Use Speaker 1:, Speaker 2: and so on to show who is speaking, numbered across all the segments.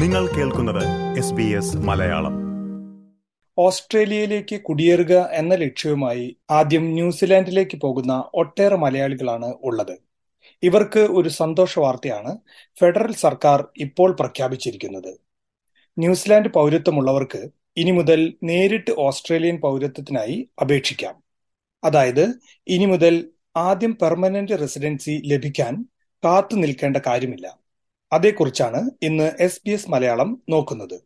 Speaker 1: നിങ്ങൾ കേൾക്കുന്നത് S B S Malayalam.
Speaker 2: ഓസ്ട്രേലിയയിലേക്ക് കുടിയേറുക എന്ന ലക്ഷ്യവുമായി ആദ്യം ന്യൂസിലാൻഡിലേക്ക് പോകുന്ന ഒട്ടേറെ മലയാളികളാണ് ഉള്ളത്. ഇവർക്ക് ഒരു സന്തോഷ വാർത്തയാണ് ഫെഡറൽ സർക്കാർ ഇപ്പോൾ പ്രഖ്യാപിച്ചിരിക്കുന്നത്. ന്യൂസിലാൻഡ് പൗരത്വമുള്ളവർക്ക് ഇനി മുതൽ നേരിട്ട് ഓസ്ട്രേലിയൻ പൗരത്വത്തിനായി അപേക്ഷിക്കാം. അതായത് ഇനി മുതൽ ആദ്യം പെർമനന്റ് റെസിഡൻസി ലഭിക്കാൻ കാത്തു നിൽക്കേണ്ട കാര്യമില്ല. അതേക്കുറിച്ചാണ് ഇന്ന് എസ് ബി എസ് മലയാളം നോക്കുന്നത്.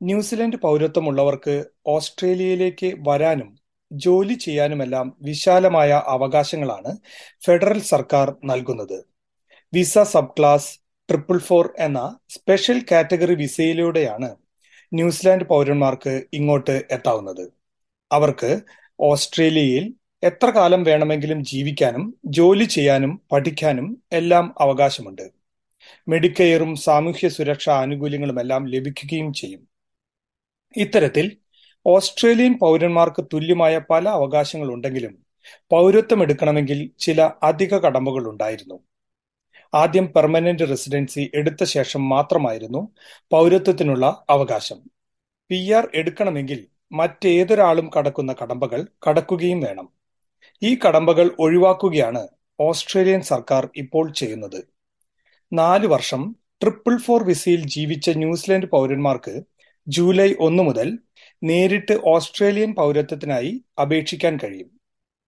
Speaker 2: ന്യൂസിലൻഡ് പൗരത്വമുള്ളവർക്ക് ഓസ്ട്രേലിയയിലേക്ക് വരാനും ജോലി ചെയ്യാനുമെല്ലാം വിശാലമായ അവകാശങ്ങളാണ് ഫെഡറൽ സർക്കാർ നൽകുന്നത്. Visa sub class triple four എന്ന സ്പെഷ്യൽ കാറ്റഗറി വിസയിലൂടെയാണ് ന്യൂസിലാൻഡ് പൗരന്മാർക്ക് ഇങ്ങോട്ട് എത്താവുന്നത്. അവർക്ക് ഓസ്ട്രേലിയയിൽ എത്ര കാലം വേണമെങ്കിലും ജീവിക്കാനും ജോലി ചെയ്യാനും പഠിക്കാനും എല്ലാം അവകാശമുണ്ട്. മെഡിക്കെയറും സാമൂഹ്യ സുരക്ഷാ ആനുകൂല്യങ്ങളുമെല്ലാം ലഭിക്കുകയും ചെയ്യും. ഇത്തരത്തിൽ ഓസ്ട്രേലിയൻ പൗരന്മാർക്ക് തുല്യമായ പല അവകാശങ്ങളുണ്ടെങ്കിലും പൗരത്വം എടുക്കണമെങ്കിൽ ചില അധിക കടമ്പകൾ ഉണ്ടായിരുന്നു ആദ്യം പെർമനന്റ് റെസിഡൻസി എടുത്ത ശേഷം മാത്രമായിരുന്നു പൗരത്വത്തിനുള്ള അവകാശം. പി ആർ എടുക്കണമെങ്കിൽ മറ്റേതൊരാളും കടക്കുന്ന കടമ്പകൾ കടക്കുകയും വേണം. ഈ കടമ്പകൾ ഒഴിവാക്കുകയാണ് ഓസ്ട്രേലിയൻ സർക്കാർ ഇപ്പോൾ ചെയ്യുന്നത്. നാല് വർഷം ട്രിപ്പിൾ ഫോർ വിസയിൽ ജീവിച്ച ന്യൂസിലൻഡ് പൗരന്മാർക്ക് ജൂലൈ ഒന്ന് മുതൽ നേരിട്ട് ഓസ്ട്രേലിയൻ പൗരത്വത്തിനായി അപേക്ഷിക്കാൻ കഴിയും.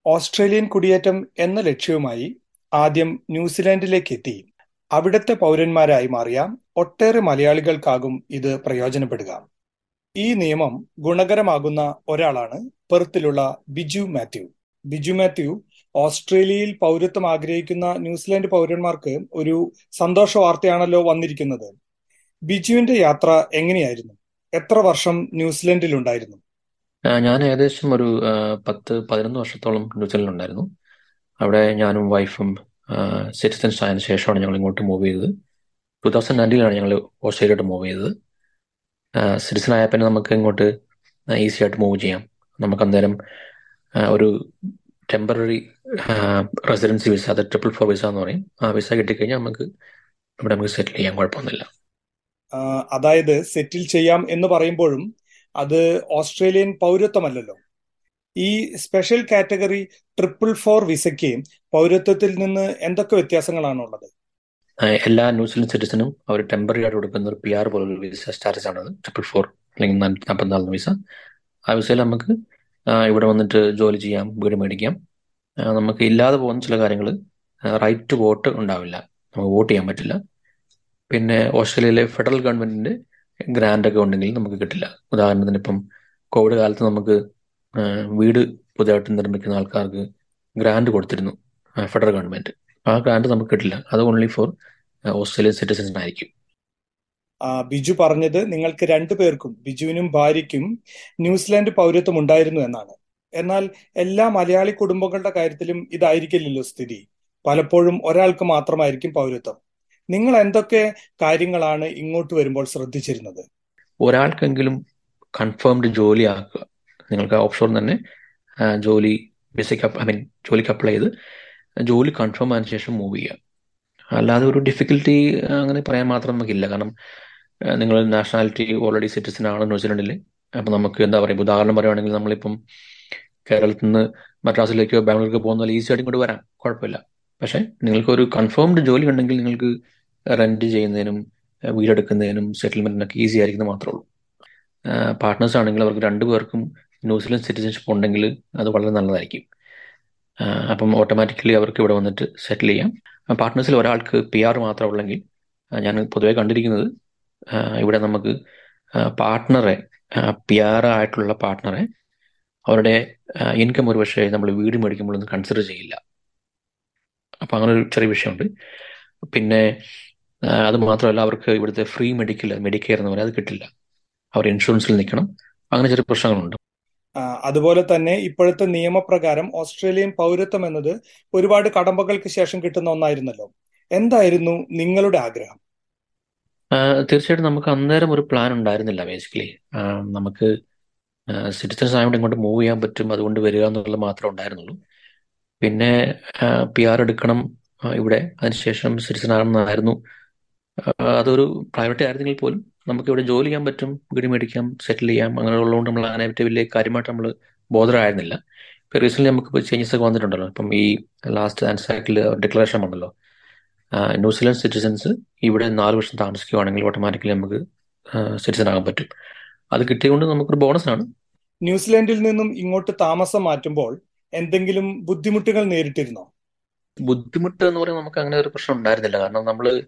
Speaker 2: ഓസ്ട്രേലിയൻ കുടിയേറ്റം എന്ന ലക്ഷ്യവുമായി ആദ്യം ന്യൂസിലാൻഡിലേക്ക് എത്തി. അവിടുത്തെ പൗരന്മാരായി മാറിയ ഒട്ടേറെ മലയാളികൾക്കാകും ഇത് പ്രയോജനപ്പെടുക. ഈ നിയമം ഗുണകരമാകുന്ന ഒരാളാണ് പെർത്തിലുള്ള ബിജു മാത്യു. ബിജു മാത്യു ഓസ്ട്രേലിയയിൽ പൗരത്വം ആഗ്രഹിക്കുന്ന ന്യൂസിലാൻഡ് പൗരന്മാർക്ക് ഒരു സന്തോഷ വാർത്തയാണല്ലോ വന്നിരിക്കുന്നത്. ബിജുവിന്റെ യാത്ര എങ്ങനെയായിരുന്നു? എത്ര വർഷം ന്യൂസിലൻഡിൽ ഉണ്ടായിരുന്നു
Speaker 3: ഞാൻ ഏകദേശം ഒരു പത്ത് പതിനൊന്ന് വർഷത്തോളം ന്യൂസിലൻഡിൽ ഉണ്ടായിരുന്നു അവിടെ ഞാനും വൈഫും സിറ്റിസൺസ് ആയതിനു ശേഷമാണ് ഞങ്ങൾ ഇങ്ങോട്ട് മൂവ് ചെയ്തത്. ടൂ തൗസൻഡ് നയന്റീനിലാണ് ഞങ്ങൾ ഓസ്ട്രേലിയയിലോട്ട് മൂവ് ചെയ്തത്. സിറ്റിസൺ പിന്നെ നമുക്ക് ഇങ്ങോട്ട് ഈസി ആയിട്ട് മൂവ് ചെയ്യാം. നമുക്ക് അന്നേരം ഒരു ടെമ്പററി റെസിഡൻസി വിസ അത് ട്രിപ്പിൾ ഫോർ വിസ എന്ന് പറയും. ആ വിസ കിട്ടിക്കഴിഞ്ഞാൽ നമുക്ക് ഇവിടെ നമുക്ക് സെറ്റിൽ ചെയ്യാൻ കുഴപ്പമൊന്നുമില്ല.
Speaker 2: അതായത് സെറ്റിൽ ചെയ്യാം എന്ന് പറയുമ്പോഴും അത് ഓസ്ട്രേലിയൻ പൗരത്വമല്ലല്ലോ. ഈ സ്പെഷ്യൽ കാറ്റഗറി ട്രിപ്പിൾ ഫോർ വിസയ്ക്ക് പൗരത്വത്തിൽ നിന്ന് എന്തൊക്കെ വ്യത്യാസങ്ങളാണ് ഉള്ളത്
Speaker 3: എല്ലാ ന്യൂസിലൻഡ് സിറ്റിസനും അവർ ടെമ്പററി ആയിട്ട് കൊടുക്കുന്ന ഒരു പി ആർ പോലുള്ള വിസ സ്റ്റാറ്റസ് ആണ് ട്രിപ്പിൾ ഫോർ അല്ലെങ്കിൽ നാൽപ്പത്തിനാലിന് വിസ ആ വിസയിൽ നമുക്ക് ഇവിടെ വന്നിട്ട് ജോലി ചെയ്യാം വീട് മേടിക്കാം. നമുക്ക് ഇല്ലാതെ പോകുന്ന ചില കാര്യങ്ങൾ റൈറ്റ് ടു വോട്ട് ഉണ്ടാവില്ല. നമുക്ക് വോട്ട് ചെയ്യാൻ പറ്റില്ല. പിന്നെ ഓസ്ട്രേലിയയിലെ ഫെഡറൽ ഗവൺമെന്റിന്റെ ഗ്രാൻഡ് ഒക്കെ ഉണ്ടെങ്കിൽ നമുക്ക് കിട്ടില്ല. ഉദാഹരണത്തിന് ഇപ്പം കോവിഡ് കാലത്ത് നമുക്ക് വീട് പുതിയതായിട്ട് നിർമ്മിക്കുന്ന ആൾക്കാർക്ക് ഗ്രാൻഡ് കൊടുത്തിരുന്നു ഫെഡറൽ ഗവൺമെന്റ് ആ ഗ്രാൻഡ് നമുക്ക് കിട്ടില്ല. അത് ഓൺലി ഫോർ ഓസ്ട്രേലിയൻ സിറ്റിസൺസ് ആയിരിക്കും.
Speaker 2: ബിജു പറഞ്ഞത് നിങ്ങൾക്ക് രണ്ടു പേർക്കും ബിജുവിനും ഭാര്യയ്ക്കും ന്യൂസിലാൻഡ് പൗരത്വം ഉണ്ടായിരുന്നു എന്നാണ്. എന്നാൽ എല്ലാ മലയാളി കുടുംബങ്ങളുടെ കാര്യത്തിലും ഇതായിരിക്കില്ലല്ലോ സ്ഥിതി. പലപ്പോഴും ഒരാൾക്ക് മാത്രമായിരിക്കും പൗരത്വം. നിങ്ങൾ എന്തൊക്കെ കാര്യങ്ങളാണ് ഇങ്ങോട്ട് വരുമ്പോൾ ശ്രദ്ധിച്ചിരുന്നത്?
Speaker 3: ഒരാൾക്കെങ്കിലും കൺഫേംഡ് ജോലി ആക്കുക. നിങ്ങൾക്ക് ഓപ്ഷൻ തന്നെ ജോലി ബേസിക് ഐ മീൻ ജോലിക്ക് അപ്ലൈ ചെയ്ത് ജോലി കൺഫേം ആയതിനു ശേഷം മൂവ് ചെയ്യുക. അല്ലാതെ ഒരു ഡിഫിക്കൽട്ടി അങ്ങനെ പറയാൻ മാത്രം നമുക്കില്ല. കാരണം നിങ്ങൾ നാഷണാലിറ്റി ഓൾറെഡി സിറ്റിസൺ ആണ് ന്യൂസിലൻഡിൽ അപ്പം നമുക്ക് എന്താ പറയുക ഉദാഹരണം പറയുവാണെങ്കിൽ നമ്മളിപ്പം കേരളത്തിൽ നിന്ന് മദ്രാസിലേക്കോ ബാംഗ്ലൂരിലേക്കോ പോകുന്ന ഈസി ആയിട്ട് ഇങ്ങോട്ട് വരാം. കുഴപ്പമില്ല. പക്ഷേ നിങ്ങൾക്ക് ഒരു കൺഫേംഡ് ജോലി ഉണ്ടെങ്കിൽ നിങ്ങൾക്ക് റെന്റ് ചെയ്യുന്നതിനും വീടെടുക്കുന്നതിനും സെറ്റിൽമെന്റിനൊക്കെ ഈസി ആയിരിക്കുന്നത് മാത്രമേ ഉള്ളൂ. പാർട്ട്നേഴ്സ് ആണെങ്കിൽ അവർക്ക് രണ്ടുപേർക്കും ന്യൂസിലൻഡ് സിറ്റിസൺഷിപ്പ് ഉണ്ടെങ്കിൽ അത് വളരെ നല്ലതായിരിക്കും. അപ്പം ഓട്ടോമാറ്റിക്കലി അവർക്ക് ഇവിടെ വന്നിട്ട് സെറ്റിൽ ചെയ്യാം. പാർട്ട്നേഴ്സിൽ ഒരാൾക്ക് പി ആർ മാത്രം ഉള്ളെങ്കിൽ ഞാൻ പൊതുവെ കണ്ടിരിക്കുന്നത് ഇവിടെ നമുക്ക് പാർട്ട്ണറെ പി ആർ ആയിട്ടുള്ള പാർട്ട്ണറെ അവരുടെ ഇൻകം ഒരു പക്ഷേ നമ്മൾ വീട് മേടിക്കുമ്പോഴൊന്നും കൺസിഡർ ചെയ്യില്ല. അപ്പം അങ്ങനെ ഒരു ചെറിയ വിഷയമുണ്ട്. പിന്നെ അത് മാത്രമല്ല അവർക്ക് ഇവിടുത്തെ ഫ്രീ മെഡിക്കൽ മെഡിക്കെയർ എന്ന് പറയാൻ അത് കിട്ടില്ല. അവർ ഇൻഷുറൻസിൽ നിൽക്കണം. അങ്ങനെ ചെറിയ പ്രശ്നങ്ങളുണ്ട്.
Speaker 2: അതുപോലെ തന്നെ ഇപ്പോഴത്തെ നിയമപ്രകാരം ഓസ്ട്രേലിയൻ പൗരത്വം എന്നത് ഒരുപാട് കടമ്പകൾക്ക് ശേഷം കിട്ടുന്ന ഒന്നായിരുന്നല്ലോ. എന്തായിരുന്നു നിങ്ങളുടെ ആഗ്രഹം?
Speaker 3: തീർച്ചയായിട്ടും നമുക്ക് അന്നേരം ഒരു പ്ലാൻ ഉണ്ടായിരുന്നില്ല ബേസിക്കലി നമുക്ക് സിറ്റിസൺസ് ആയതുകൊണ്ട് ഇങ്ങോട്ട് മൂവ് ചെയ്യാൻ പറ്റും അതുകൊണ്ട് വരിക എന്നുള്ളത് മാത്രമേ ഉണ്ടായിരുന്നുള്ളൂ. പിന്നെ പി ആർ എടുക്കണം ഇവിടെ. അതിനുശേഷം സിറ്റിസൺ ആകണം എന്നായിരുന്നു. അതൊരു പ്രൈവറ്റ് ആയിരുന്നെങ്കിൽ പോലും നമുക്ക് ഇവിടെ ജോലി ചെയ്യാൻ പറ്റും വീട് മേടിക്കാം സെറ്റിൽ ചെയ്യാം അങ്ങനെ ഉള്ളതുകൊണ്ട് നമ്മൾ അങ്ങനെ പറ്റി വലിയ കാര്യമായിട്ട് നമ്മൾ ബോധരായിരുന്നില്ല. ഇപ്പൊ റീസെന്റ് നമുക്ക് ഇപ്പോൾ ചേഞ്ചസ് ഒക്കെ വന്നിട്ടുണ്ടല്ലോ. ഇപ്പം ഈ ലാസ്റ്റ് ആൻഡ് സൈക്കിൾ ഡിക്ലറേഷൻ വന്നല്ലോ. ആ, ന്യൂസിലാൻഡ് സിറ്റിസൺസ് ഇവിടെ നാല് വർഷം താമസിക്കുകയാണെങ്കിൽ ഓട്ടോമാറ്റിക്കലി നമുക്ക് സിറ്റിസൺ ആകാൻ പറ്റും. അത് കിട്ടിയതുകൊണ്ട് നമുക്കൊരു ബോണസാണ്
Speaker 2: ന്യൂസിലാൻഡിൽ നിന്നും ഇങ്ങോട്ട് താമസം മാറ്റുമ്പോൾ എന്തെങ്കിലും ബുദ്ധിമുട്ടുകൾ നേരിട്ടിരുന്നോ?
Speaker 3: ബുദ്ധിമുട്ട് എന്ന് പറയുമ്പോൾ നമുക്ക് അങ്ങനെ ഒരു പ്രശ്നം ഉണ്ടായിരുന്നില്ല. കാരണം നമ്മൾ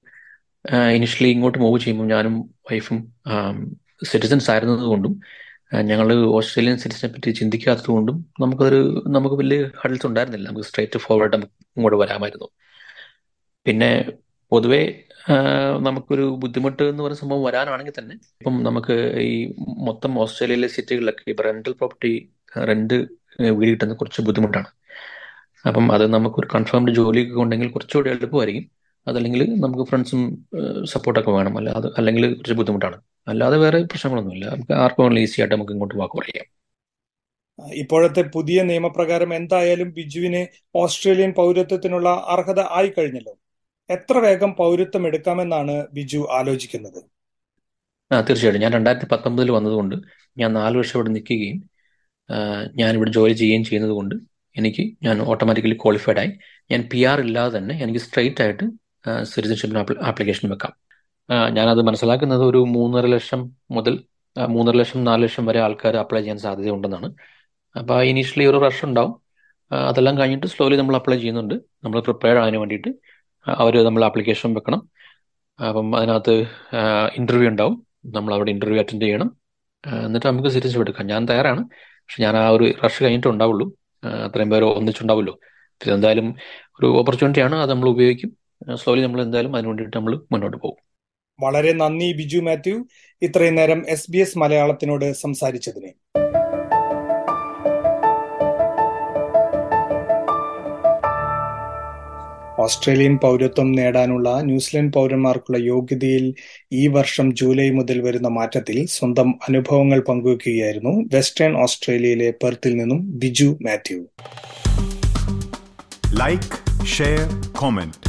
Speaker 3: ഇനിഷ്യലി ഇങ്ങോട്ട് മൂവ് ചെയ്യുമ്പോൾ ഞാനും വൈഫും സിറ്റിസൺസ് ആയിരുന്നത് കൊണ്ടും ഞങ്ങൾ ഓസ്ട്രേലിയൻ സിറ്റിസനെ പറ്റി ചിന്തിക്കാത്തത് കൊണ്ടും നമുക്കതൊരു നമുക്ക് വലിയ ഹഡിൽസ് ഉണ്ടായിരുന്നില്ല. നമുക്ക് സ്ട്രേറ്റ് ഫോർവേഡ് നമുക്ക് ഇങ്ങോട്ട് വരാമായിരുന്നു. പിന്നെ പൊതുവേ നമുക്കൊരു ബുദ്ധിമുട്ട് എന്ന് പറയുന്ന സംഭവം വരാനാണെങ്കിൽ തന്നെ ഇപ്പം നമുക്ക് ഈ മൊത്തം ഓസ്ട്രേലിയയിലെ സിറ്റികളിലൊക്കെ ഇപ്പം റെന്റൽ പ്രോപ്പർട്ടി റെന്റ് വീട് കിട്ടുന്നത് കുറച്ച് ബുദ്ധിമുട്ടാണ്. അപ്പം അത് നമുക്കൊരു കൺഫേംഡ് ജോലിയൊക്കെ ഉണ്ടെങ്കിൽ കുറച്ചുകൂടി എളുപ്പമായിരിക്കും. അതല്ലെങ്കിൽ നമുക്ക് ഫ്രണ്ട്സും സപ്പോർട്ടൊക്കെ വേണം. അല്ല അത് അല്ലെങ്കിൽ കുറച്ച് ബുദ്ധിമുട്ടാണ്. അല്ലാതെ വേറെ പ്രശ്നങ്ങളൊന്നുമില്ല. നമുക്ക് ആർക്കും വേണമെങ്കിലും ഈസി ആയിട്ട് നമുക്ക് ഇങ്ങോട്ട് വാക്ക് പറയാം
Speaker 2: ഇപ്പോഴത്തെ പുതിയ നിയമപ്രകാരം എന്തായാലും ബിജുവിന് ഓസ്ട്രേലിയൻ പൗരത്വത്തിനുള്ള അർഹത ആയി കഴിഞ്ഞല്ലോ എത്ര വേഗം പൗരത്വം എടുക്കാമെന്നാണ് ബിജു ആലോചിക്കുന്നത്?
Speaker 3: ആ തീർച്ചയായിട്ടും. ഞാൻ രണ്ടായിരത്തി പത്തൊമ്പതിൽ വന്നതുകൊണ്ട് ഞാൻ നാല് വർഷം ഇവിടെ നിൽക്കുകയും ഇവിടെ ജോലി ചെയ്യുകയും ചെയ്യുന്നത് കൊണ്ട് എനിക്ക് ഞാൻ ഓട്ടോമാറ്റിക്കലി ക്വാളിഫൈഡ് ആയി. ഞാൻ പി ആർ ഇല്ലാതെ തന്നെ എനിക്ക് സ്ട്രെയിറ്റ് ആയിട്ട് സിറ്റിസൺഷിപ്പിന് ആപ്ലിക്കേഷൻ വെക്കാം. ഞാനത് മനസ്സിലാക്കുന്നത് ഒരു മൂന്നര ലക്ഷം മുതൽ മൂന്നര ലക്ഷം നാല് ലക്ഷം വരെ ആൾക്കാർ അപ്ലൈ ചെയ്യാൻ സാധ്യതയുണ്ടെന്നാണ്. അപ്പോൾ ഇനീഷ്യലി ഒരു റഷ് ഉണ്ടാവും. അതെല്ലാം കഴിഞ്ഞിട്ട് സ്ലോലി നമ്മൾ അപ്ലൈ ചെയ്യുന്നുണ്ട്. നമ്മൾ പ്രിപ്പയർഡ് ആകാൻ വേണ്ടിയിട്ട് അവർ നമ്മൾ ആപ്ലിക്കേഷൻ വെക്കണം. അപ്പം അതിനകത്ത് ഇന്റർവ്യൂ ഉണ്ടാവും. നമ്മൾ അവിടെ ഇന്റർവ്യൂ അറ്റൻഡ് ചെയ്യണം. എന്നിട്ട് നമുക്ക് സിറ്റിസൺഷിപ്പ് എടുക്കാം. ഞാൻ തയ്യാറാണ്. പക്ഷെ ഞാൻ ആ ഒരു റഷ് കഴിഞ്ഞിട്ടുണ്ടാവുള്ളൂ അത്രയും പേര് ഒന്നിച്ചുണ്ടാവുമല്ലോ. ഇത് എന്തായാലും ഒരു ഓപ്പർച്യൂണിറ്റി ആണ്. അത് നമ്മൾ ഉപയോഗിക്കും. സ്ലോലി നമ്മൾ എന്തായാലും അതിനു വേണ്ടിയിട്ട് നമ്മൾ മുന്നോട്ട് പോകും.
Speaker 2: വളരെ നന്ദി ബിജു മാത്യു. ഇത്രയും നേരം എസ് ബി എസ് മലയാളത്തിനോട് സംസാരിച്ചതിന്. ഓസ്ട്രേലിയൻ പൗരത്വം നേടാനുള്ള ന്യൂസിലൻഡ് പൗരന്മാർക്കുള്ള യോഗ്യതയിൽ ഈ വർഷം ജൂലൈ മുതൽ വരുന്ന മാറ്റത്തിൽ സ്വന്തം അനുഭവങ്ങൾ പങ്കുവയ്ക്കുകയായിരുന്നു വെസ്റ്റേൺ ഓസ്ട്രേലിയയിലെ പെർത്തിൽ നിന്നും Biju Mathew.
Speaker 1: Like share comment